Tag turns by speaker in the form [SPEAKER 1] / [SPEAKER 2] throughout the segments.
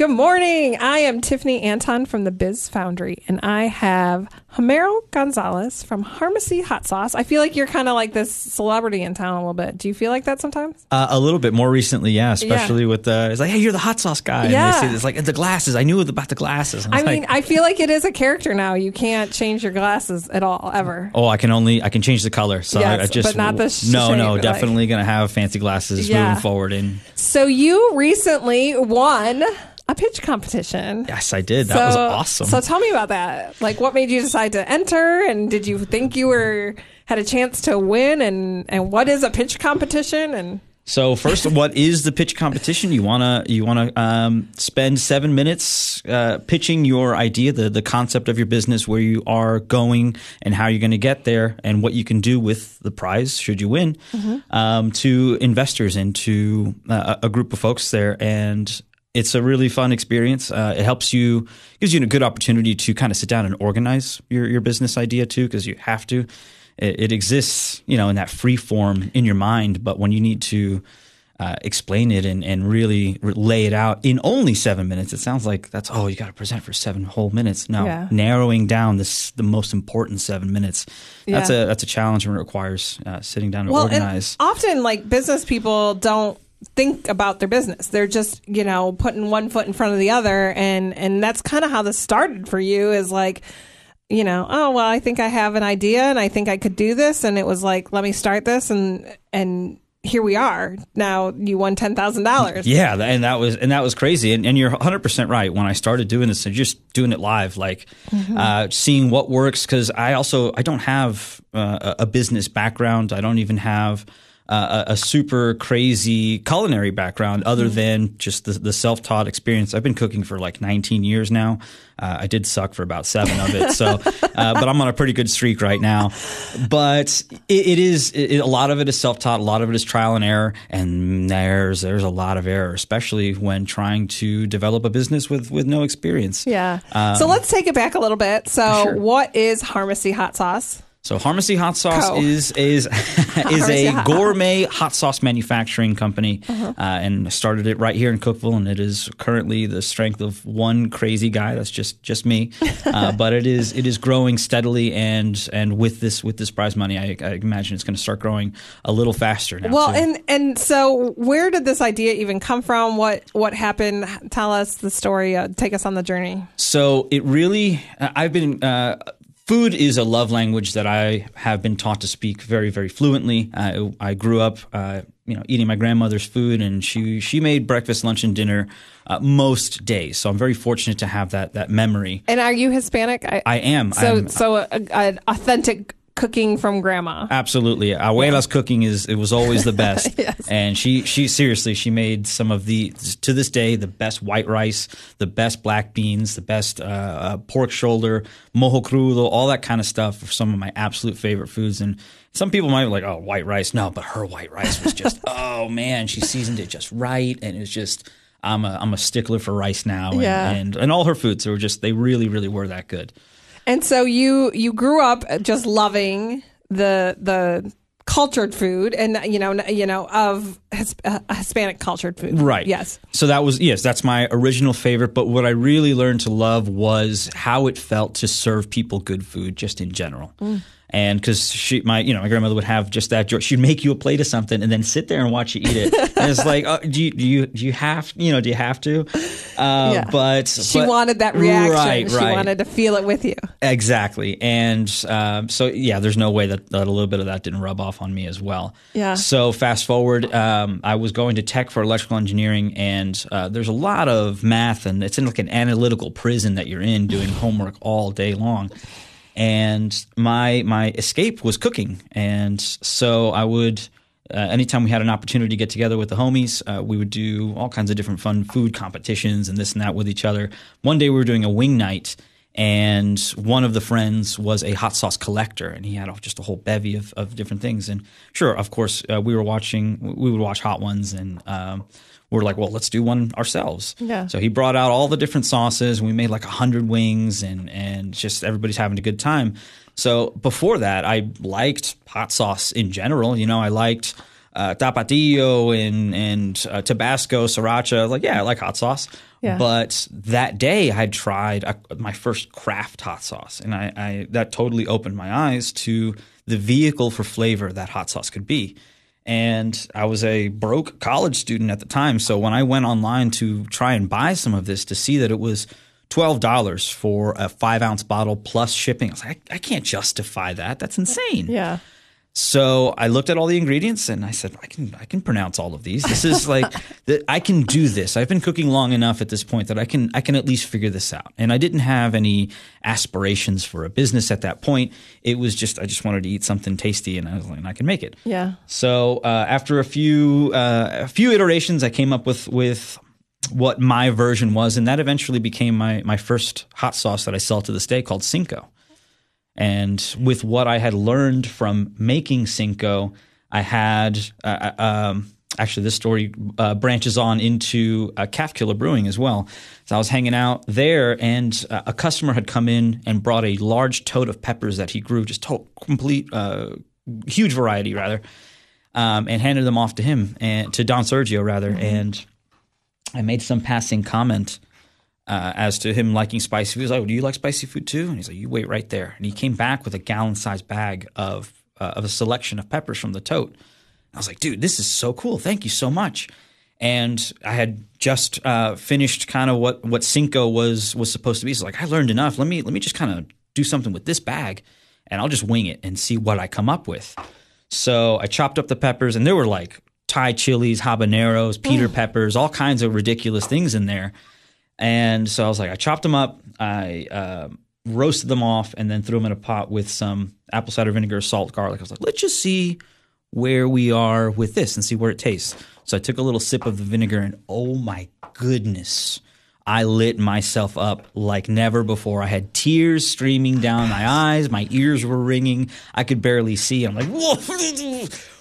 [SPEAKER 1] Good morning. I am Tiffany Anton from the Biz Foundry, and I have Homero Gonzalez from Harmacy Hot Sauce. I feel like you're kind of like this celebrity in town a little bit. Do you feel like that sometimes?
[SPEAKER 2] Uh, a little bit more recently, yeah. Especially
[SPEAKER 1] Yeah.
[SPEAKER 2] with the, it's like, hey, you're the hot sauce guy.
[SPEAKER 1] Yeah.
[SPEAKER 2] And they say it's like the glasses. I knew about the glasses.
[SPEAKER 1] I
[SPEAKER 2] it's
[SPEAKER 1] mean, I feel like it is a character now. You can't change your glasses at all, ever.
[SPEAKER 2] oh, I can only I can change the color. So I, I
[SPEAKER 1] Yes,
[SPEAKER 2] just
[SPEAKER 1] but not the
[SPEAKER 2] no, no,
[SPEAKER 1] shape, like-
[SPEAKER 2] definitely gonna have fancy glasses
[SPEAKER 1] Yeah.
[SPEAKER 2] moving forward. And
[SPEAKER 1] So you recently won a pitch competition.
[SPEAKER 2] yes, I did. That was awesome.
[SPEAKER 1] So tell me about that. Like, what made you decide to enter, and did you think you were had a chance to win? And and what is a pitch competition? And
[SPEAKER 2] So first, what is the pitch competition? You wanna you wanna um, spend seven minutes uh, pitching your idea, the the concept of your business, where you are going, and how you're going to get there, and what you can do with the prize should you win, um, to investors and to uh, a group of folks there, and it's a really fun experience. Uh, it helps you, gives you a good opportunity to kind of sit down and organize your your business idea too, because you have to it, it exists, you know, in that free form in your mind. But when you need to uh, explain it and, and really re- lay it out in only seven minutes, it sounds like that's oh, you got to present for seven whole minutes. No,
[SPEAKER 1] Yeah.
[SPEAKER 2] narrowing down this the most important seven minutes. That's
[SPEAKER 1] Yeah.
[SPEAKER 2] a that's a challenge and it requires uh, sitting down and
[SPEAKER 1] well,
[SPEAKER 2] organize.
[SPEAKER 1] and often like business people don't think about their business. They're just you know putting one foot in front of the other, and and that's kind of how this started for you. Is like. You know, oh well, I think I have an idea, and I think I could do this, and it was like, let me start this, and and here we are. Now you won ten thousand dollars.
[SPEAKER 2] Yeah, and that was and that was crazy. And, and you're 100 percent right. When I started doing this, and just doing it live, like uh, seeing what works. Because I also I don't have uh, a business background. I don't even have uh, a, a super crazy culinary background, other than just the, the self taught experience. I've been cooking for like 19 years now. Uh, I did suck for about seven of it, so uh, but I'm on a pretty good streak right now. But it, it is it, a lot of it is self taught, a lot of it is trial and error, and there's there's a lot of error, especially when trying to develop a business with with no experience.
[SPEAKER 1] Yeah. so let's take it back a little bit. So,
[SPEAKER 2] Um, Sure.
[SPEAKER 1] what is Harmacy hot sauce?
[SPEAKER 2] So Harmacy Hot Sauce
[SPEAKER 1] Co.
[SPEAKER 2] is is is a
[SPEAKER 1] Hot-
[SPEAKER 2] gourmet hot sauce manufacturing company,
[SPEAKER 1] Uh-huh.
[SPEAKER 2] uh, and started it right here in Cookeville, and it is currently the strength of one crazy guy. That's just just me, uh, but it is it is growing steadily, and and with this with this prize money, I, I imagine it's going to start growing a little faster now.
[SPEAKER 1] Well,
[SPEAKER 2] too.
[SPEAKER 1] and and so where did this idea even come from? What what happened? Tell us the story. Uh, take us on the journey.
[SPEAKER 2] So it really, I've been. Food is a love language that I have been taught to speak very, very fluently. Uh, I grew up, uh, you know, eating my grandmother's food, and she she made breakfast, lunch, and dinner uh, most days. So I'm very fortunate to have that that memory.
[SPEAKER 1] And are you Hispanic? I,
[SPEAKER 2] I am.
[SPEAKER 1] so
[SPEAKER 2] I'm,
[SPEAKER 1] so a, an authentic cooking from grandma.
[SPEAKER 2] Absolutely, abuela's cooking is it was always the best,
[SPEAKER 1] Yes.
[SPEAKER 2] and she she seriously she made some of the to this day the best white rice, the best black beans, the best uh, uh, pork shoulder, mojo crudo, all that kind of stuff. Are some of my absolute favorite foods, and some people might be like, oh, white rice, no, but her white rice was just oh man, she seasoned it just right, and it was just. I'm a I'm a stickler for rice now, and,
[SPEAKER 1] Yeah.
[SPEAKER 2] and and all her foods were just they really really were that good.
[SPEAKER 1] And so you you grew up just loving the the cultured food and you know you know of His, uh, Hispanic cultured food.
[SPEAKER 2] Right.
[SPEAKER 1] Yes.
[SPEAKER 2] So that was yes, that's my original favorite. But what I really learned to love was how it felt to serve people good food, just in general. And because she, my, you know, my grandmother would have just that. joy. She'd make you a plate of something and then sit there and watch you eat it. and it's like, oh, do you, do you, do you have, you know, do you have to? Uh,
[SPEAKER 1] Yeah.
[SPEAKER 2] But
[SPEAKER 1] She
[SPEAKER 2] but-
[SPEAKER 1] wanted that reaction.
[SPEAKER 2] Right,
[SPEAKER 1] she
[SPEAKER 2] right.
[SPEAKER 1] wanted to feel it with you.
[SPEAKER 2] Exactly. And um, so, yeah, there's no way that, that a little bit of that didn't rub off on me as well.
[SPEAKER 1] Yeah.
[SPEAKER 2] So, fast forward, um, I was going to tech for electrical engineering, and uh, there's a lot of math, and it's in like an analytical prison that you're in doing homework all day long. And my my escape was cooking, and so I would. Uh, anytime we had an opportunity to get together with the homies, uh, we would do all kinds of different fun food competitions and this and that with each other. One day we were doing a wing night, and one of the friends was a hot sauce collector, and he had just a whole bevy of, of different things. And sure, of course, uh, we were watching, we would watch Hot Ones, and um, were like, well, let's do one ourselves.
[SPEAKER 1] Yeah.
[SPEAKER 2] So he brought out all the different sauces, and we made like a hundred wings, and and just everybody's having a good time. So before that, I liked hot sauce in general. You know, I liked uh, tapatio and and uh, Tabasco, sriracha. Like, yeah, I like hot sauce.
[SPEAKER 1] Yeah.
[SPEAKER 2] But that day, I tried uh, my first craft hot sauce, and I, I that totally opened my eyes to the vehicle for flavor that hot sauce could be. And I was a broke college student at the time, so when I went online to try and buy some of this, to see that it was twelve dollars for a five ounce bottle plus shipping, I was like, I, I can't justify that. That's insane.
[SPEAKER 1] Yeah.
[SPEAKER 2] So I looked at all the ingredients and I said, I can I can pronounce all of these. This is like that I can do this. I've been cooking long enough at this point that I can I can at least figure this out. And I didn't have any aspirations for a business at that point. It was just I just wanted to eat something tasty and I was like, and I can make it.
[SPEAKER 1] Yeah.
[SPEAKER 2] So uh, after a few uh, a few iterations, I came up with with what my version was, and that eventually became my my first hot sauce that I sell to this day called Cinco. And with what I had learned from making Cinco, I had uh, um, actually this story uh, branches on into uh, Calf Killer Brewing as well. So I was hanging out there, and uh, a customer had come in and brought a large tote of peppers that he grew, just to- complete, uh, huge variety rather, um, and handed them off to him and to Don Sergio rather. And I made some passing comment uh, as to him liking spicy food. He's like, "Do you like spicy food too?" And he's like, "You wait right there." And he came back with a gallon-sized bag of uh, of a selection of peppers from the tote. I was like, "Dude, this is so cool! Thank you so much." And I had just uh, finished kind of what what Cinco was was supposed to be. So like, I learned enough. Let me let me just kind of do something with this bag, and I'll just wing it and see what I come up with. So I chopped up the peppers, and there were like Thai chilies, habaneros, Peter peppers, all kinds of ridiculous things in there. And so I was like, I chopped them up, I uh, roasted them off, and then threw them in a pot with some apple cider vinegar, salt, garlic. I was like, let's just see where we are with this and see where it tastes. So I took a little sip of the vinegar, and oh my goodness. I lit myself up like never before. I had tears streaming down my eyes. My ears were ringing. I could barely see. I'm like, whoa,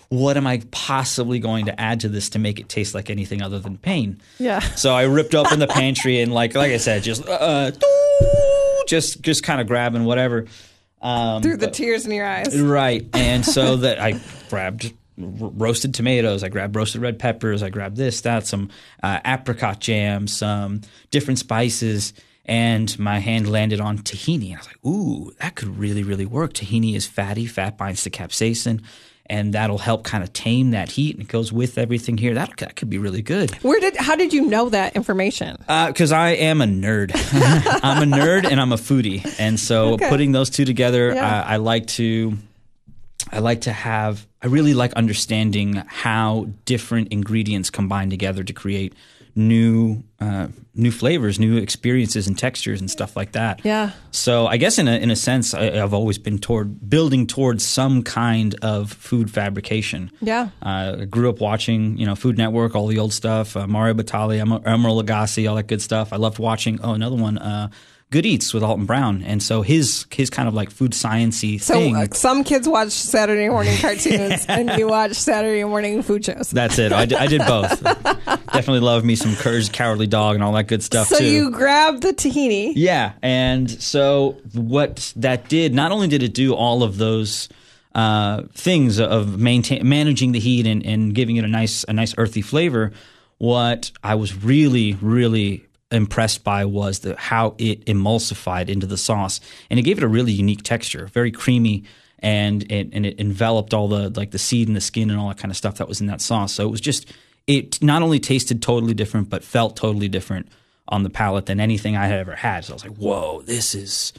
[SPEAKER 2] what am I possibly going to add to this to make it taste like anything other than pain?
[SPEAKER 1] Yeah.
[SPEAKER 2] So I ripped open the pantry and like like I said, just uh, just just kind of grabbing whatever. Um,
[SPEAKER 1] Through the tears in your eyes.
[SPEAKER 2] Right. And so that I grabbed roasted tomatoes, I grabbed roasted red peppers, I grabbed this, that, some uh, apricot jam, some different spices, and my hand landed on tahini. And I was like, ooh, that could really, really work. Tahini is fatty, fat binds to capsaicin. And that'll help kind of tame that heat, and it goes with everything here. That, that could be really good
[SPEAKER 1] Where did? How did you know that information?
[SPEAKER 2] Uh, because I am a nerd. I'm a nerd and I'm a foodie, and so
[SPEAKER 1] Okay.
[SPEAKER 2] putting those two together,
[SPEAKER 1] Yeah.
[SPEAKER 2] I, I like to. I like to have. I really like understanding how different ingredients combine together to create new, uh, new flavors, new experiences and textures and stuff like that.
[SPEAKER 1] Yeah.
[SPEAKER 2] So I guess in a in a sense, I, I've always been toward building towards some kind of food fabrication.
[SPEAKER 1] Yeah.
[SPEAKER 2] Uh, I grew up watching, you know, Food Network, all the old stuff, uh, Mario Batali, Em- Emeril Lagasse, all that good stuff. I loved watching. Oh, another one, uh, Good Eats with Alton Brown, and so his his kind of like food sciencey
[SPEAKER 1] So
[SPEAKER 2] thing.
[SPEAKER 1] uh, some kids watch Saturday morning cartoons, and you watch Saturday morning food shows.
[SPEAKER 2] that's it. I did, I did both. Definitely love me some Courage, Cowardly Dog, and all that good stuff
[SPEAKER 1] So
[SPEAKER 2] too.
[SPEAKER 1] you grab the tahini.
[SPEAKER 2] Yeah, and so what that did, not only did it do all of those uh, things of maintain managing the heat and, and giving it a nice a nice earthy flavor, what I was really really impressed by was the how it emulsified into the sauce, and it gave it a really unique texture, very creamy. And it, and it enveloped all the like the seed and the skin and all that kind of stuff that was in that sauce. So it was just it not only tasted totally different, but felt totally different on the palate than anything I had ever had. So I was like, whoa, this is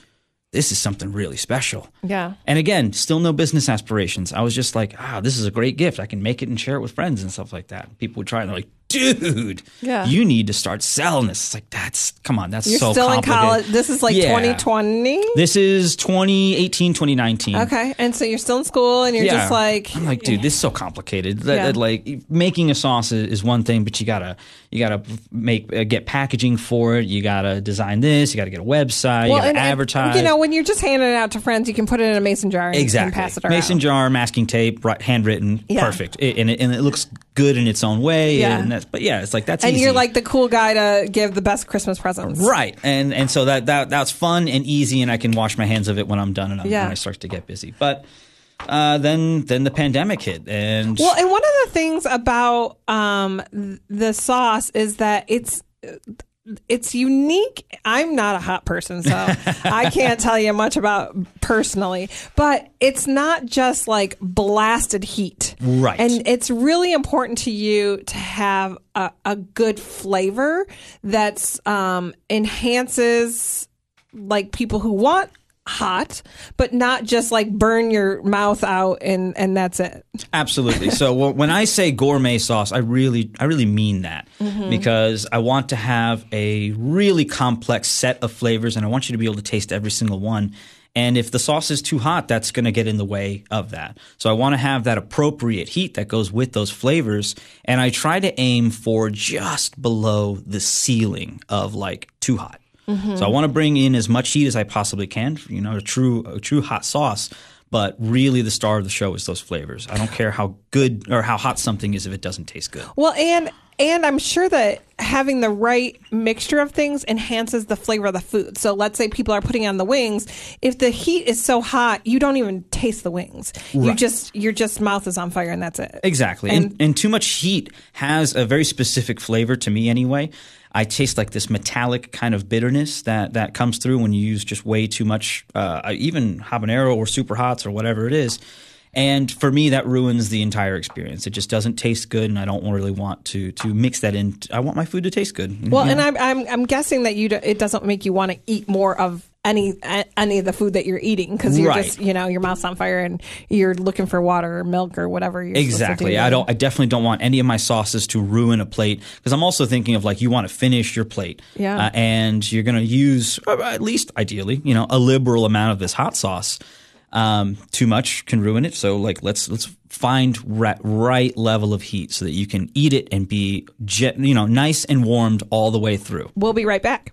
[SPEAKER 2] this is something really special.
[SPEAKER 1] Yeah.
[SPEAKER 2] And again, still no business aspirations. I was just like, ah, this is a great gift. I can make it and share it with friends and stuff like that. People would try and they're like, dude,
[SPEAKER 1] Yeah.
[SPEAKER 2] you need to start selling this. It's like, that's, come on, that's
[SPEAKER 1] You're
[SPEAKER 2] so
[SPEAKER 1] still in college. This is like
[SPEAKER 2] Yeah.
[SPEAKER 1] 2020.
[SPEAKER 2] This is 2018, 2019.
[SPEAKER 1] Okay. And so you're still in school, and you're
[SPEAKER 2] Yeah.
[SPEAKER 1] just like,
[SPEAKER 2] I'm like, dude, this is so complicated. That, like making a sauce is, one thing, but you gotta you gotta make uh, get packaging for it. You gotta design this. You gotta get a website. you gotta
[SPEAKER 1] and- and,
[SPEAKER 2] advertise.
[SPEAKER 1] You know, when you're just handing it out to friends, you can put it in a mason jar and,
[SPEAKER 2] exactly.
[SPEAKER 1] pass it around.
[SPEAKER 2] Mason jar, masking tape, right, handwritten, perfect, it, and it, and it looks good in its own way.
[SPEAKER 1] Yeah.
[SPEAKER 2] And that's, but yeah, it's like that's
[SPEAKER 1] and
[SPEAKER 2] easy.
[SPEAKER 1] you're like the cool guy to give the best Christmas presents.
[SPEAKER 2] Right, and and so that that that's fun and easy, and I can wash my hands of it when I'm done and I'm,
[SPEAKER 1] Yeah.
[SPEAKER 2] when I start to get busy. But uh, then then the pandemic hit, and
[SPEAKER 1] Well, and one of the things about um, the sauce is that it's it's unique. I'm not a hot person, so I can't tell you much about personally, but it's not just like blasted heat.
[SPEAKER 2] Right.
[SPEAKER 1] And it's really important to you to have a, a good flavor that's um, enhances like people who want hot, but not just like burn your mouth out and and that's it.
[SPEAKER 2] Absolutely. So well, when I say gourmet sauce, I really, I really mean that mm-hmm. because I want to have a really complex set of flavors, and I want you to be able to taste every single one. And if the sauce is too hot, that's going to get in the way of that. So I want to have that appropriate heat that goes with those flavors, and I try to aim for just below the ceiling of like too hot. Mm-hmm. So I want to bring in as much heat as I possibly can. You know, a true, a true hot sauce. But really, the star of the show is those flavors. I don't care how good or how hot something is if it doesn't taste good.
[SPEAKER 1] Well, and and I'm sure that having the right mixture of things enhances the flavor of the food. So let's say people are putting on the wings. If the heat is so hot, you don't even taste the wings. You just your just mouth is on fire and that's it.
[SPEAKER 2] Exactly. And, and too much heat has a very specific flavor to me anyway. I taste like this metallic kind of bitterness that, that comes through when you use just way too much, uh, even habanero or super hots or whatever it is. And for me, that ruins the entire experience. It just doesn't taste good, and I don't really want to to mix that in. I want my food to taste good.
[SPEAKER 1] Well,
[SPEAKER 2] You
[SPEAKER 1] and? I'm I'm I'm guessing that you do, it doesn't make you want to eat more of any any of the food that you're eating because you're
[SPEAKER 2] Right.
[SPEAKER 1] just you know your mouth's on fire and you're looking for water or milk or whatever you're supposed to
[SPEAKER 2] Exactly.
[SPEAKER 1] do.
[SPEAKER 2] I don't. I definitely don't want any of my sauces to ruin a plate because I'm also thinking of like you want to finish your plate,
[SPEAKER 1] Yeah.
[SPEAKER 2] uh, and you're going to use uh, at least ideally, you know, a liberal amount of this hot sauce. Um, too much can ruin it. So like let's let's find right, right level of heat so that you can eat it and be jet, you know nice and warmed all the way through.
[SPEAKER 1] We'll be right back.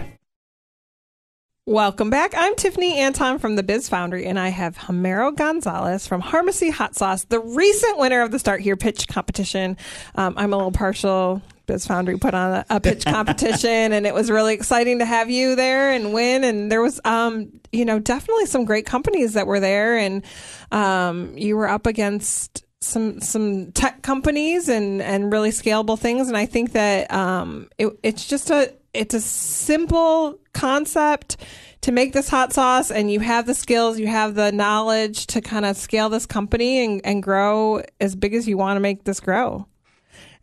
[SPEAKER 1] Welcome back. I'm Tiffany Anton from the Biz Foundry, and I have Homero Gonzalez from Harmacy Hot Sauce, the recent winner of the Start Here pitch competition. Um, I'm a little partial. Biz Foundry put on a, a pitch competition, and it was really exciting to have you there and win. And there was, um, you know, definitely some great companies that were there, and um, you were up against some some tech companies and and really scalable things and I think that um it, it's just a it's a simple concept to make this hot sauce and you have the skills you have the knowledge to kind of scale this company and, and grow as big as you want to make this grow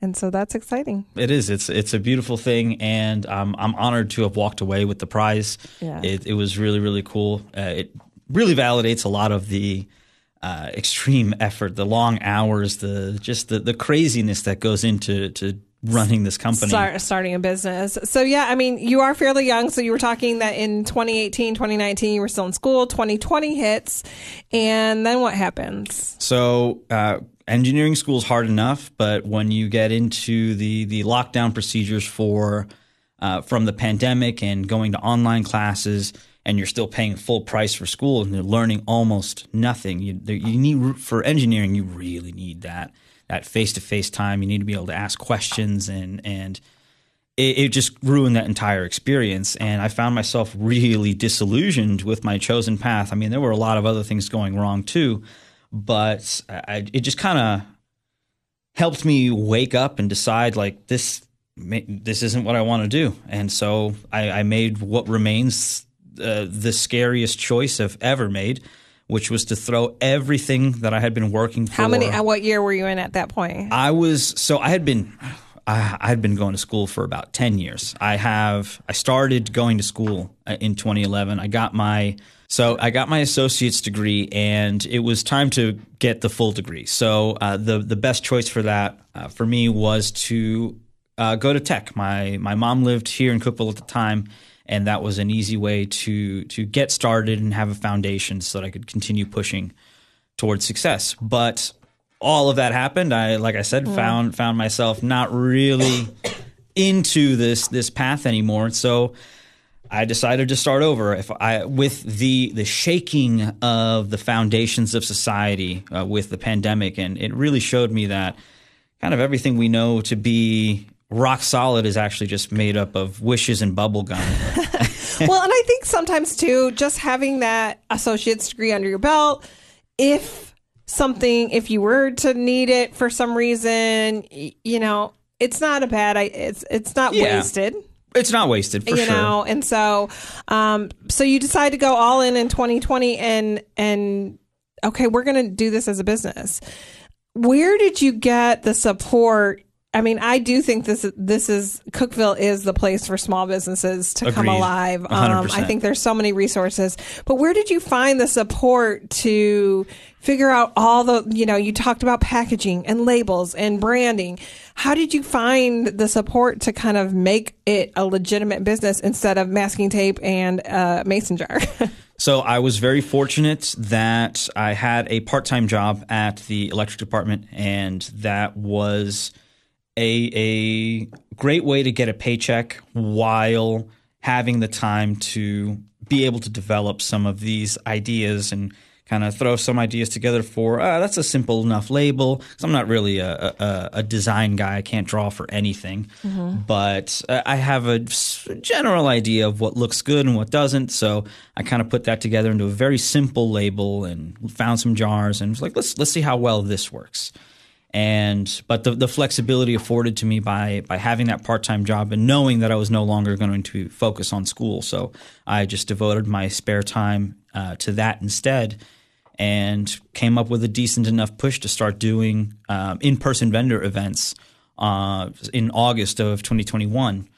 [SPEAKER 1] and so that's exciting
[SPEAKER 2] It is. It's it's a beautiful thing, and um, I'm honored to have walked away with the prize.
[SPEAKER 1] Yeah.
[SPEAKER 2] It, it was really really cool. Uh, it really validates a lot of the uh, extreme effort, the long hours, the just the, the craziness that goes into to running this company.
[SPEAKER 1] start starting a business. So yeah, I mean, you are fairly young. So you were talking that in 2018, 2019, you were still in school. 2020 hits, and then what happens?
[SPEAKER 2] So uh, engineering school is hard enough, but when you get into the the lockdown procedures for uh, from the pandemic and going to online classes, and you're still paying full price for school and you're learning almost nothing, you you need for engineering you really need that that face to face time. You need to be able to ask questions and and it, it just ruined that entire experience. And I found myself really disillusioned with my chosen path. I mean, there were a lot of other things going wrong too, but I, it just kind of helped me wake up and decide like this this isn't what I want to do. And so I, I made what remains uh, the scariest choice I've ever made, which was to throw everything that I had been working for.
[SPEAKER 1] How many? What year were you in at that point?
[SPEAKER 2] I was so I had been I I had been going to school for about 10 years. I have I started going to school uh, in 2011. I got my so I got my associate's degree and it was time to get the full degree. So uh, the the best choice for that uh, for me was to uh, go to tech. My my mom lived here in Cookeville at the time and that was an easy way to to get started and have a foundation so that I could continue pushing towards success. But all of that happened. I, like I said, found found myself not really into this this path anymore. So I decided to start over. If I with the the shaking of the foundations of society uh, with the pandemic, and it really showed me that kind of everything we know to be rock solid is actually just made up of wishes and bubble gum.
[SPEAKER 1] well, and I think sometimes too, just having that associate's degree under your belt, if something, if you were to need it for some reason, you know, it's not a bad. I it's it's not
[SPEAKER 2] Yeah.
[SPEAKER 1] wasted.
[SPEAKER 2] it's not wasted for
[SPEAKER 1] you
[SPEAKER 2] sure.
[SPEAKER 1] know and so um so you decide to go all in in 2020 and and okay we're going to do this as a business where did you get the support I mean, I do think this this is Cookeville is the place for small businesses to come alive. Um, I think there's so many resources, but where did you find the support to figure out all the you know you talked about packaging and labels and branding. How did you find the support to kind of make it a legitimate business instead of masking tape and a mason jar?
[SPEAKER 2] So I was very fortunate that I had a part-time job at the electric department, and that was a a great way to get a paycheck while having the time to be able to develop some of these ideas and kind of throw some ideas together for uh, that's a simple enough label. 'Cause I'm not really a, a, a design guy. I can't draw for anything. But uh, I have a general idea of what looks good and what doesn't. So I kind of put that together into a very simple label and found some jars and was like let's let's see how well this works and but the, the flexibility afforded to me by by having that part-time job and knowing that I was no longer going to focus on school. So I just devoted my spare time uh, to that instead and came up with a decent enough push to start doing um, in-person vendor events uh, in August of 2021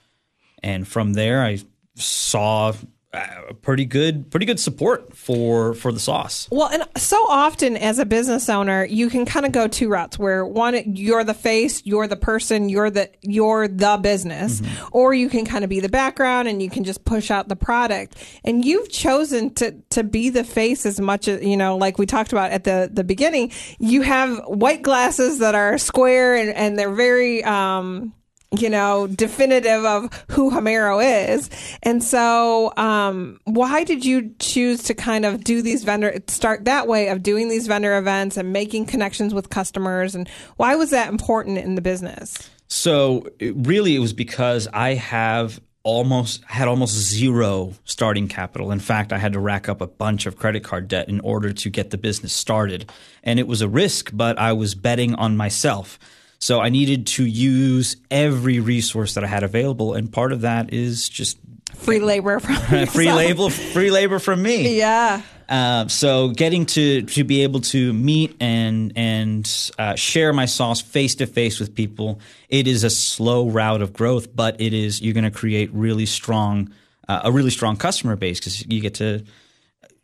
[SPEAKER 2] and from there I saw uh, pretty good pretty good support for for the sauce
[SPEAKER 1] Well, and so often as a business owner, you can kind of go two routes where one, you're the face, you're the person, you're the, you're the business, or you can kind of be the background and you can just push out the product. And you've chosen to, to be the face as much as, you know, like we talked about at the, the beginning, you have white glasses that are square and, and they're very, um, you know, definitive of who Homero is. And so, um, why did you choose to kind of do these vendor, start that way of doing these vendor events and making connections with customers? And why was that important in the business?
[SPEAKER 2] So it, really, it was because I have almost had almost zero starting capital. In fact, I had to rack up a bunch of credit card debt in order to get the business started, and it was a risk, but I was betting on myself. So I needed to use every resource that I had available, and part of that is just
[SPEAKER 1] Free labor from
[SPEAKER 2] free
[SPEAKER 1] yourself.
[SPEAKER 2] label, free labor from me.
[SPEAKER 1] Yeah.
[SPEAKER 2] Um, so getting to to be able to meet and and uh, share my sauce face to face with people, it is a slow route of growth, but it is you're going to create really strong uh, a really strong customer base because you get to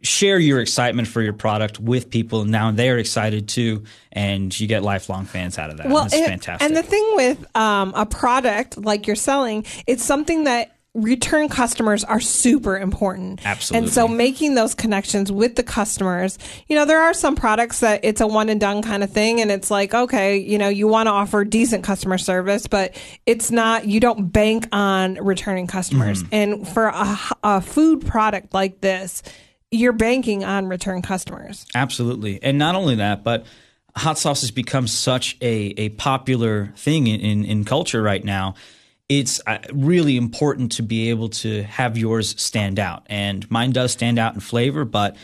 [SPEAKER 2] share your excitement for your product with people, and now they're excited too, and you get lifelong fans out of that.
[SPEAKER 1] Well,
[SPEAKER 2] It's fantastic.
[SPEAKER 1] and the thing with um, a product like you're selling, it's something that return customers are super important.
[SPEAKER 2] Absolutely.
[SPEAKER 1] And so making those connections with the customers, you know, there are some products that it's a one and done kind of thing. And it's like, okay, you know, you want to offer decent customer service, but it's not, you don't bank on returning customers.
[SPEAKER 2] Mm-hmm.
[SPEAKER 1] And for a, a food product like this, you're banking on return customers.
[SPEAKER 2] Absolutely. And not only that, but hot sauce has become such a, a popular thing in, in, in culture right now. It's uh, really important to be able to have yours stand out. And mine does stand out in flavor, but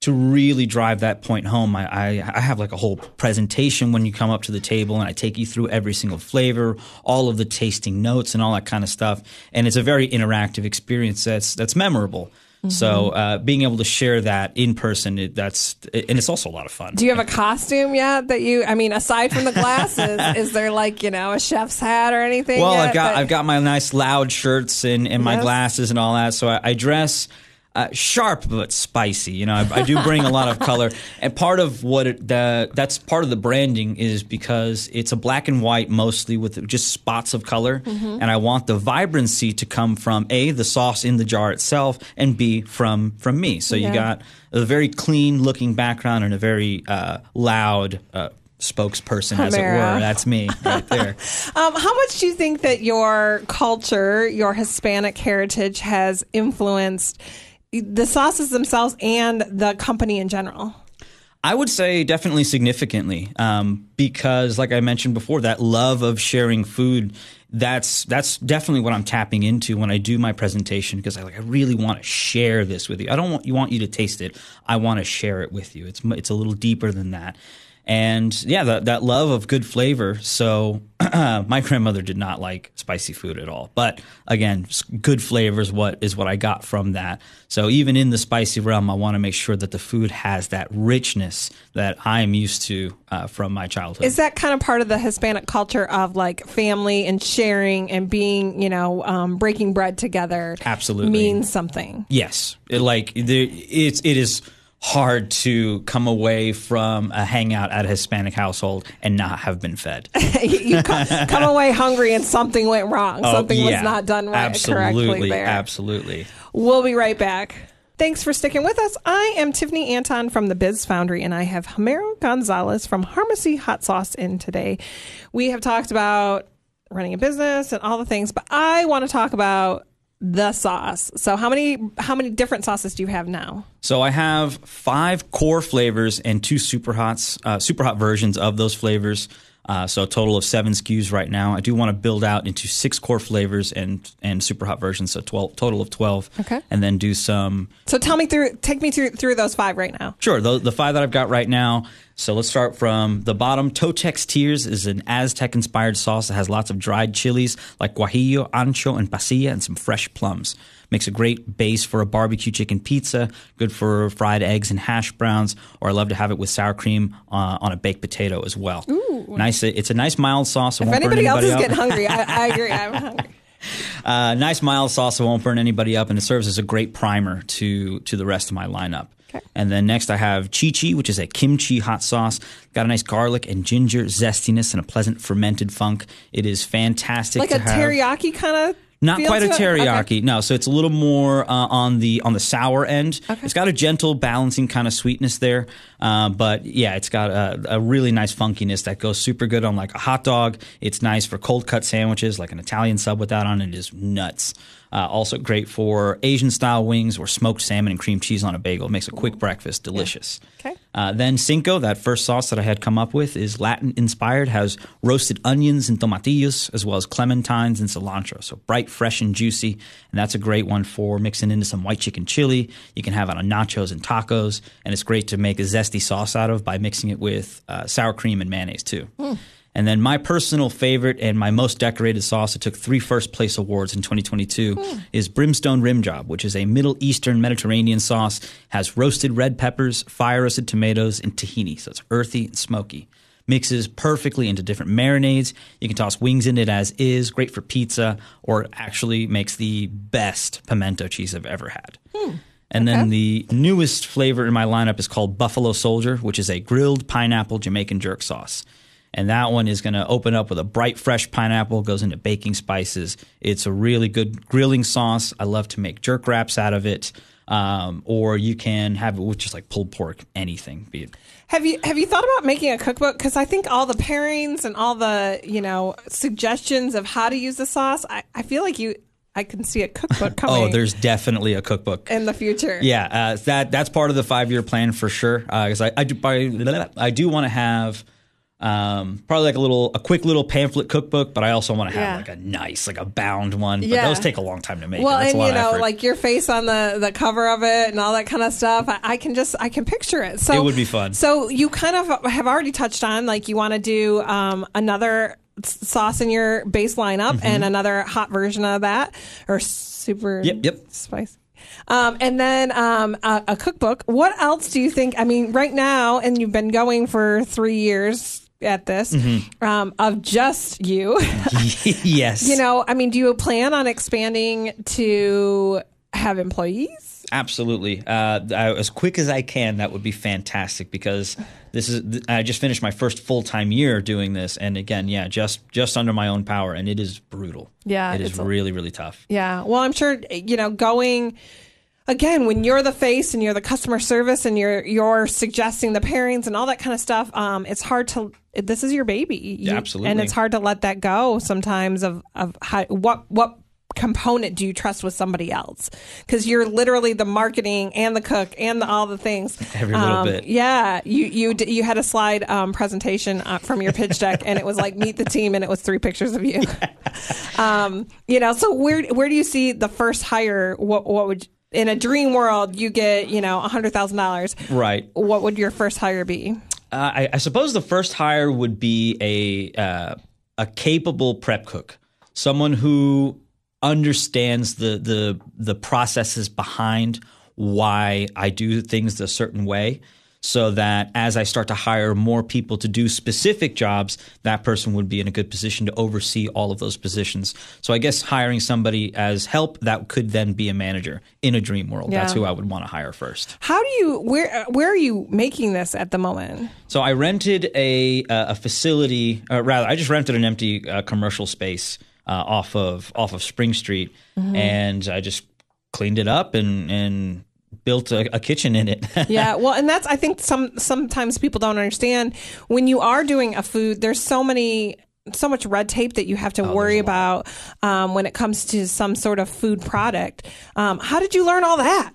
[SPEAKER 2] to really drive that point home, I, I, I have like a whole presentation when you come up to the table and I take you through every single flavor, all of the tasting notes and all that kind of stuff. And it's a very interactive experience that's, that's memorable. So uh, being able to share that in person, it, that's and it's also a lot of fun.
[SPEAKER 1] Do you have a costume yet that you? I mean, aside from the glasses, is there like you know a chef's hat or anything?
[SPEAKER 2] Well,
[SPEAKER 1] yet
[SPEAKER 2] I've got
[SPEAKER 1] that-
[SPEAKER 2] I've got my nice loud shirts and, and my
[SPEAKER 1] Yes.
[SPEAKER 2] glasses and all that. So I, I dress uh, sharp but spicy. You know, I, I do bring a lot of color, and part of what it, the that's part of the branding is because it's a black and white mostly with just spots of color,
[SPEAKER 1] Mm-hmm.
[SPEAKER 2] and I want the vibrancy to come from a the sauce in the jar itself, and b from from me. So
[SPEAKER 1] Yeah.
[SPEAKER 2] you got a very clean looking background and a very uh, loud. Uh, spokesperson as it were that's me right there
[SPEAKER 1] Um, how much do you think that your culture, your Hispanic heritage, has influenced the sauces themselves and the company in general?
[SPEAKER 2] I would say definitely significantly, um, because like I mentioned before, that love of sharing food. That's that's definitely what I'm tapping into when I do my presentation because I like I really want to share this with you. I don't want you want you to taste it. I want to share it with you. It's it's a little deeper than that. And yeah, that, that love of good flavor. So my grandmother did not like spicy food at all. But again, good flavors is what is what I got from that. So even in the spicy realm, I want to make sure that the food has that richness that I'm used to uh, from my childhood.
[SPEAKER 1] Is that kind of part of the Hispanic culture of like family and sharing and being, you know, um, breaking bread together?
[SPEAKER 2] Absolutely.
[SPEAKER 1] means something.
[SPEAKER 2] Yes, it, like there, it's it is hard to come away from a hangout at a Hispanic household and not have been fed.
[SPEAKER 1] you come, come away hungry and something went wrong. Oh, something
[SPEAKER 2] Oh, yeah.
[SPEAKER 1] was not done right
[SPEAKER 2] Absolutely,
[SPEAKER 1] correctly there.
[SPEAKER 2] absolutely.
[SPEAKER 1] We'll be right back. Thanks for sticking with us. I am Tiffany Anton from the Biz Foundry, and I have Homero Gonzalez from Harmacy Hot Sauce in today. We have talked about running a business and all the things, but I want to talk about the sauce. So, how many how many different sauces do you have now?
[SPEAKER 2] So I have five core flavors and two super hots, uh, super hot versions of those flavors. Uh, so a total of seven SKUs right now. I do want to build out into six core flavors and and super hot versions, so twelve total of twelve.
[SPEAKER 1] Okay.
[SPEAKER 2] And then do some
[SPEAKER 1] So, tell me through, take me through through those five right now.
[SPEAKER 2] Sure. The, the five that I've got right now. So let's start from the bottom. Totex Tears is an Aztec inspired sauce that has lots of dried chilies like guajillo, ancho, and pasilla, and some fresh plums. Makes a great base for a barbecue chicken pizza, good for fried eggs and hash browns, or I love to have it with sour cream uh, on a baked potato as well. Ooh. Nice. It's a nice mild sauce. It
[SPEAKER 1] If
[SPEAKER 2] won't burn
[SPEAKER 1] anybody else is
[SPEAKER 2] up.
[SPEAKER 1] getting hungry, I, I agree. I'm hungry.
[SPEAKER 2] Uh, nice mild sauce that won't burn anybody up, and it serves as a great primer to to the rest of my lineup.
[SPEAKER 1] Okay.
[SPEAKER 2] And then next I have Chi Chi, which is a kimchi hot sauce. Got a nice garlic and ginger zestiness and a pleasant fermented funk. It is fantastic.
[SPEAKER 1] Like a
[SPEAKER 2] have.
[SPEAKER 1] teriyaki kind of.
[SPEAKER 2] Not
[SPEAKER 1] feel
[SPEAKER 2] quite a teriyaki,
[SPEAKER 1] Okay.
[SPEAKER 2] no. So it's a little more uh, on the on the sour end. It's got a gentle, balancing kind of sweetness there, uh, but yeah, it's got a, a really nice funkiness that goes super good on like a hot dog. It's nice for cold cut sandwiches, like an Italian sub with that on it is nuts. Uh, also great for Asian style wings or smoked salmon and cream cheese on a bagel. It makes a quick breakfast delicious.
[SPEAKER 1] Okay.
[SPEAKER 2] Uh, then Cinco, that first sauce that I had come up with, is Latin inspired, has roasted onions and tomatillos, as well as clementines and cilantro. So bright, fresh, and juicy. And that's a great one for mixing into some white chicken chili. You can have it on nachos and tacos. And it's great to make a zesty sauce out of by mixing it with uh, sour cream and mayonnaise, too. And then my personal favorite and my most decorated sauce that took three first place awards in 2022 is Brimstone Rim Job, which is a Middle Eastern Mediterranean sauce. Has roasted red peppers, fire roasted tomatoes, and tahini. So it's earthy and smoky. Mixes perfectly into different marinades. You can toss wings in it as is. Great for pizza, or actually makes the best pimento cheese I've ever had. Hmm. And then the newest flavor in my lineup is called Buffalo Soldier, which is a grilled pineapple Jamaican jerk sauce. And that one is going to open up with a bright, fresh pineapple, goes into baking spices. It's a really good grilling sauce. I love to make jerk wraps out of it. Um, or you can have it with just like pulled pork, anything. Be it
[SPEAKER 1] Have you have you thought about making a cookbook? Because I think all the pairings and all the you know suggestions of how to use the sauce, I, I feel like you I can see a cookbook coming.
[SPEAKER 2] Oh, there's definitely a cookbook.
[SPEAKER 1] in the future.
[SPEAKER 2] Yeah, uh, that that's part of the five year plan for sure. Because I I do I, I do want to have um, probably like a little a quick little pamphlet cookbook, but I also want to have
[SPEAKER 1] Yeah.
[SPEAKER 2] like a nice like a bound one. But
[SPEAKER 1] Yeah.
[SPEAKER 2] those take a long time to make.
[SPEAKER 1] Well,
[SPEAKER 2] That's
[SPEAKER 1] and
[SPEAKER 2] a lot
[SPEAKER 1] you know, like your face on the the cover of it and all that kind of stuff. I, I can just I can picture it. So
[SPEAKER 2] It would be fun.
[SPEAKER 1] So you kind of have already touched on like you want to do um, another sauce in your base lineup
[SPEAKER 2] Mm-hmm.
[SPEAKER 1] and another hot version of that or super
[SPEAKER 2] Yep, yep.
[SPEAKER 1] spice. Um, and then um, a, a cookbook. What else do you think? I mean, right now, and you've been going for three years at this um, of just you.
[SPEAKER 2] yes.
[SPEAKER 1] you know, I mean, do you plan on expanding to have employees?
[SPEAKER 2] Absolutely. Uh, I, as quick as I can, that would be fantastic because this is I just finished my first full time year doing this, and again, yeah, just just under my own power, and it is brutal.
[SPEAKER 1] Yeah,
[SPEAKER 2] it is really really tough.
[SPEAKER 1] Yeah. Well, I'm sure you know going again when you're the face and you're the customer service and you're you're suggesting the pairings and all that kind of stuff. Um, it's hard to. This is your baby. You-
[SPEAKER 2] absolutely.
[SPEAKER 1] And it's hard to let that go sometimes. Of of how what what component do you trust with somebody else because you're literally the marketing and the cook and the, all the things
[SPEAKER 2] Every little
[SPEAKER 1] Um,
[SPEAKER 2] bit.
[SPEAKER 1] yeah you you d- you had a slide um, presentation uh, from your pitch deck and it was like meet the team and it was three pictures of you um, you know, so where where do you see the first hire? What what would in a dream world you get? You know, a hundred thousand dollars.
[SPEAKER 2] Right.
[SPEAKER 1] What would your first hire be?
[SPEAKER 2] Uh, I, I suppose the first hire would be a uh, a capable prep cook, someone who understands the the the processes behind why I do things a certain way. So that as I start to hire more people to do specific jobs, that person would be in a good position to oversee all of those positions. So I guess hiring somebody as help that could then be a manager in a dream world. That's who I would want to hire first.
[SPEAKER 1] How do you where where are you making this at the moment?
[SPEAKER 2] So I rented a uh, a facility, or rather, I just rented an empty uh, commercial space uh, off of off of Spring Street, and I just cleaned it up and and built a, a kitchen in it.
[SPEAKER 1] yeah well and that's i think some sometimes people don't understand. When you are doing a food there's so many so much red tape that you have to worry about um, when it comes to some sort of food product. Um, how did you learn all that?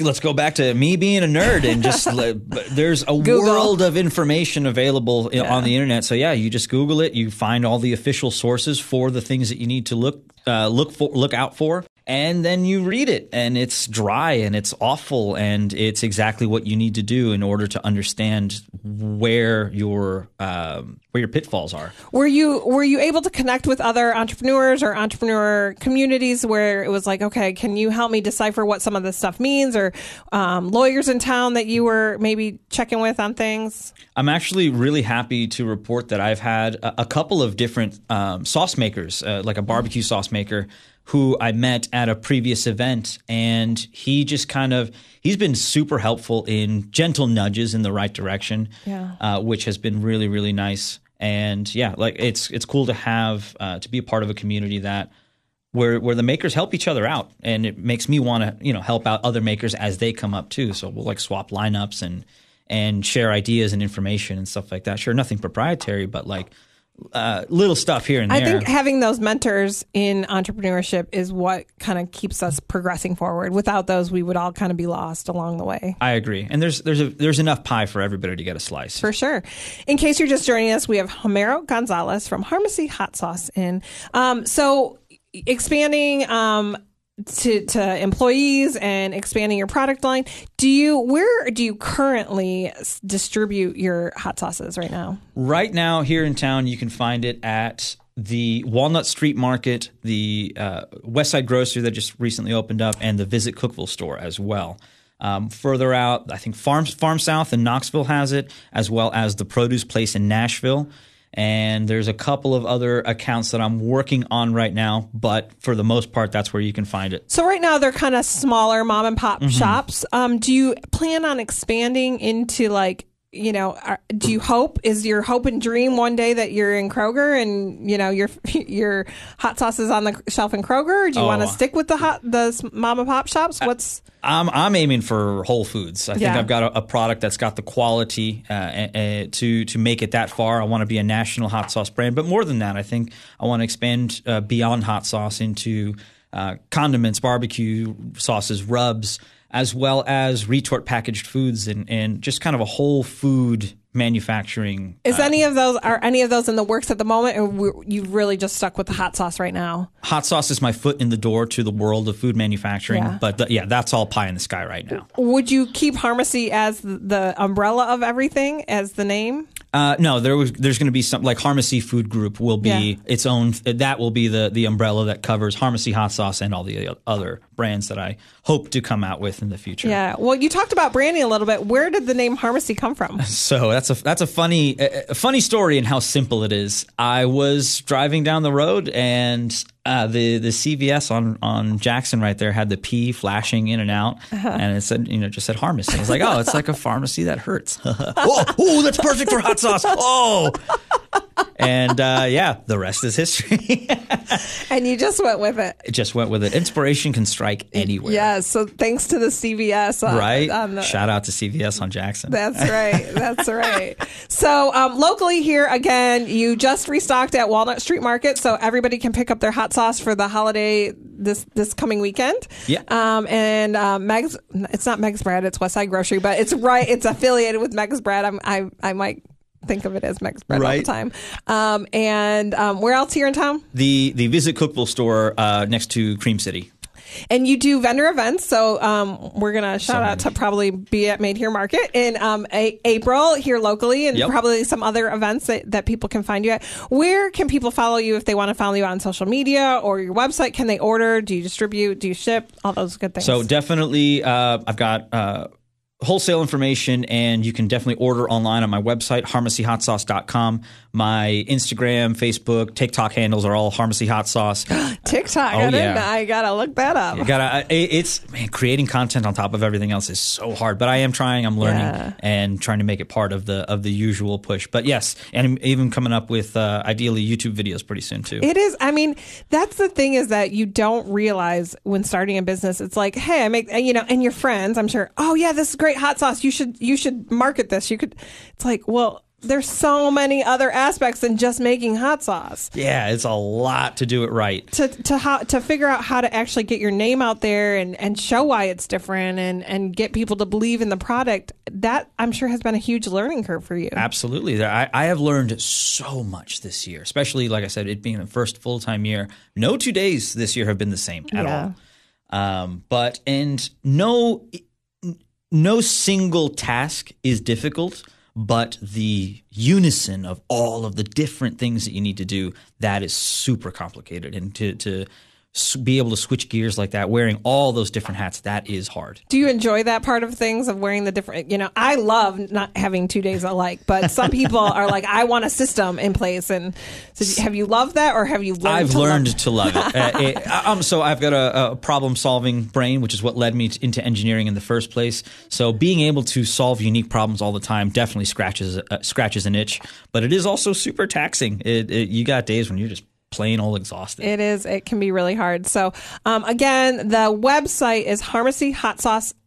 [SPEAKER 2] Let's go back to me being a nerd and just there's a world of information available i- on the internet. So yeah, you just Google it, you find all the official sources for the things that you need to look uh, look for, look out for, and then you read it, and it's dry and it's awful, and it's exactly what you need to do in order to understand where your um, where your pitfalls are.
[SPEAKER 1] Were you were you able to connect with other entrepreneurs or entrepreneur communities where it was like, okay, can you help me decipher what some of this stuff means, or um, lawyers in town that you were maybe checking with on things?
[SPEAKER 2] I'm actually really happy to report that I've had a, a couple of different um, sauce makers, uh, like a barbecue sauce maker, who I met at a previous event, and he just kind of he's been super helpful in gentle nudges in the right direction,
[SPEAKER 1] Yeah.
[SPEAKER 2] uh, which has been really really nice. And yeah, like it's it's cool to have uh, to be a part of a community that where where the makers help each other out, and it makes me want to you know help out other makers as they come up too. So we'll like swap lineups and and share ideas and information and stuff like that. Sure, nothing proprietary, but like uh, little stuff here and there.
[SPEAKER 1] I think having those mentors in entrepreneurship is what kind of keeps us progressing forward. Without those, we would all kind of be lost along the way.
[SPEAKER 2] I agree, and there's there's a, there's enough pie for everybody to get a slice.
[SPEAKER 1] For sure. In case you're just joining us, we have Homero Gonzalez from Harmacy Hot Sauce in. Um, so expanding um, to, to employees and expanding your product line. Do you where do you currently distribute your hot sauces right now?
[SPEAKER 2] Right now, here in town, you can find it at the Walnut Street Market, the uh, West Side Grocery that just recently opened up, and the Visit Cookeville store as well. Um, further out, I think Farm Farm South in Knoxville has it, as well as the Produce Place in Nashville. And there's a couple of other accounts that I'm working on right now, but for the most part, that's where you can find it.
[SPEAKER 1] So right now they're kind of smaller mom and pop shops. Um, do you plan on expanding into like you know? Are, do you hope is your hope and dream one day that you're in Kroger and you know your your hot sauce is on the shelf in Kroger? Or do you want to
[SPEAKER 2] Oh.
[SPEAKER 1] stick with the hot the mom and pop shops? What's
[SPEAKER 2] I'm I'm aiming for Whole Foods. I think I've got a, a product that's got the quality uh, uh, to to make it that far. I want to be a national hot sauce brand, but more than that, I think I want to expand uh, beyond hot sauce into uh, condiments, barbecue sauces, rubs, as well as retort packaged foods, and and just kind of a whole food manufacturing.
[SPEAKER 1] is any of those are any of those in the works at the moment, or you really just stuck with the hot sauce right now?
[SPEAKER 2] Hot sauce is my foot in the door to the world of food manufacturing,
[SPEAKER 1] Yeah.
[SPEAKER 2] but th- yeah, that's all pie in the sky right now.
[SPEAKER 1] Would you keep Harmacy as the umbrella of everything as the name?
[SPEAKER 2] Uh, no, there was. There's going to be some like Harmacy Food Group will be
[SPEAKER 1] Yeah.
[SPEAKER 2] its own. That will be the the umbrella that covers Harmacy hot sauce and all the other brands that I hope to come out with in the future.
[SPEAKER 1] Yeah. Well, you talked about branding a little bit. Where did the name Harmacy come from?
[SPEAKER 2] So that's a that's a funny a funny story and how simple it is. I was driving down the road and uh, the the CVS on on Jackson right there had the P flashing in and out,
[SPEAKER 1] Uh-huh.
[SPEAKER 2] and it said you know just said pharmacy. I was like, oh, it's like a pharmacy that hurts. oh, oh, that's perfect for hot sauce. Oh, and uh, yeah, the rest is history.
[SPEAKER 1] And you just went with it.
[SPEAKER 2] it just went with it. Inspiration can strike anywhere.
[SPEAKER 1] Yeah. So thanks to the CVS. On,
[SPEAKER 2] Right.
[SPEAKER 1] On the,
[SPEAKER 2] Shout out to CVS on Jackson.
[SPEAKER 1] That's right. That's right. So, um, locally here again, you just restocked at Walnut Street Market, so everybody can pick up their hot sauce for the holiday this this coming weekend.
[SPEAKER 2] Yeah.
[SPEAKER 1] Um, and uh, Meg's, it's not Meg's Bread, it's Westside Grocery, but it's right. It's affiliated with Meg's Bread. I'm, I I might think of it as Meg's Bread all the time. Um, and um, where else here in town?
[SPEAKER 2] the the Visit Cookeville store uh, next to Cream City.
[SPEAKER 1] And you do vendor events, so um, we're gonna shout out to probably be at Made Here Market in um, a- April here locally, and
[SPEAKER 2] Yep.
[SPEAKER 1] probably some other events that, that people can find you at. Where can people follow you if they want to follow you on social media or your website? Can they order? Do you distribute? Do you ship? All those good things.
[SPEAKER 2] So definitely, uh, I've got uh, wholesale information, and you can definitely order online on my website, harmacyhotsauce.com. My Instagram, Facebook, TikTok handles are all Harmacy Hot Sauce.
[SPEAKER 1] TikTok,
[SPEAKER 2] Oh,
[SPEAKER 1] I,
[SPEAKER 2] yeah.
[SPEAKER 1] I gotta look that up.
[SPEAKER 2] You gotta, it- it's man, creating content on top of everything else is so hard. But I am trying. I'm learning
[SPEAKER 1] Yeah.
[SPEAKER 2] and trying to make it part of the of the usual push. But yes, and I'm even coming up with uh, ideally YouTube videos pretty soon too.
[SPEAKER 1] It is. I mean, that's the thing is that you don't realize when starting a business. It's like, hey, I make you know, and your friends. I'm sure. Oh yeah, this is great hot sauce. You should you should market this. You could. It's like, well, there's so many other aspects than just making hot sauce.
[SPEAKER 2] yeah, it's a lot to do it right.
[SPEAKER 1] To to how to figure out how to actually get your name out there and and show why it's different and and get people to believe in the product. That I'm sure has been a huge learning curve for you.
[SPEAKER 2] Absolutely. I, I have learned so much this year, especially, like I said, it being the first full time year. No two days this year have been the same at
[SPEAKER 1] Yeah.
[SPEAKER 2] all. Um, but, and no, no single task is difficult, but the unison of all of the different things that you need to do, that is super complicated. And to, to be able to switch gears like that, wearing all those different hats, that is hard.
[SPEAKER 1] Do you enjoy that part of things of wearing the different? You know, I love not having two days alike, but some people are like, I want a system in place. And so, have you loved that, or have you learned?
[SPEAKER 2] I've
[SPEAKER 1] to
[SPEAKER 2] learned
[SPEAKER 1] love-
[SPEAKER 2] to love it. Uh, it um, so I've got a, a problem-solving brain, which is what led me to, into engineering in the first place. So being able to solve unique problems all the time definitely scratches uh, scratches an itch. But it is also super taxing. It, it, you got days when you're just plain old exhausted.
[SPEAKER 1] It is. It can be really hard. So, um, again, the website is harmacyhotsauce.com,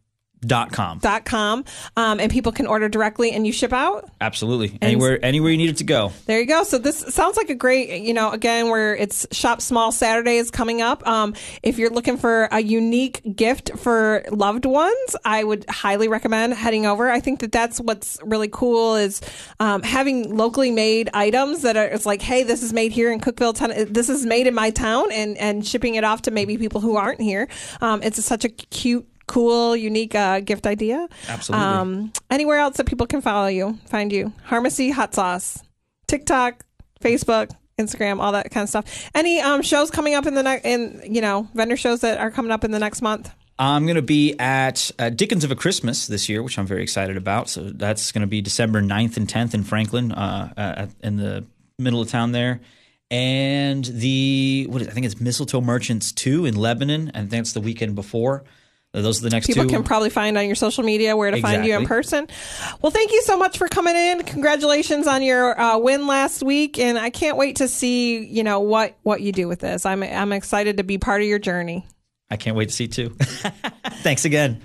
[SPEAKER 2] Dot com.
[SPEAKER 1] dot com um, and people can order directly, and you ship out.
[SPEAKER 2] Absolutely. Anywhere anywhere you need it to go.
[SPEAKER 1] There you go. So this sounds like a great, you know, again, where it's Shop Small Saturday is coming up. Um, if you're looking for a unique gift for loved ones, I would highly recommend heading over. I think that that's what's really cool is um, having locally made items that are it's like, hey, this is made here in Cookeville. Ten- this is made in my town, and and shipping it off to maybe people who aren't here. Um, it's such a cute. Cool, unique uh, gift idea.
[SPEAKER 2] Absolutely.
[SPEAKER 1] Um, anywhere else that people can follow you, find you. Harmacy Hot Sauce, TikTok, Facebook, Instagram, all that kind of stuff. Any um, shows coming up in the next, in you know, vendor shows that are coming up in the next month?
[SPEAKER 2] I'm going to be at uh, Dickens of a Christmas this year, which I'm very excited about. So that's going to be December 9th and 10th in Franklin, uh, uh, in the middle of town there. And the, what is, I think it's Mistletoe Merchants 2 in Lebanon. And that's the weekend before. Those are the next
[SPEAKER 1] People
[SPEAKER 2] two.
[SPEAKER 1] can probably find on your social media where to find you in person. Well, thank you so much for coming in. Congratulations on your uh, win last week, and I can't wait to see you know what what you do with this. I'm I'm excited to be part of your journey.
[SPEAKER 2] I can't wait to see too. Thanks again.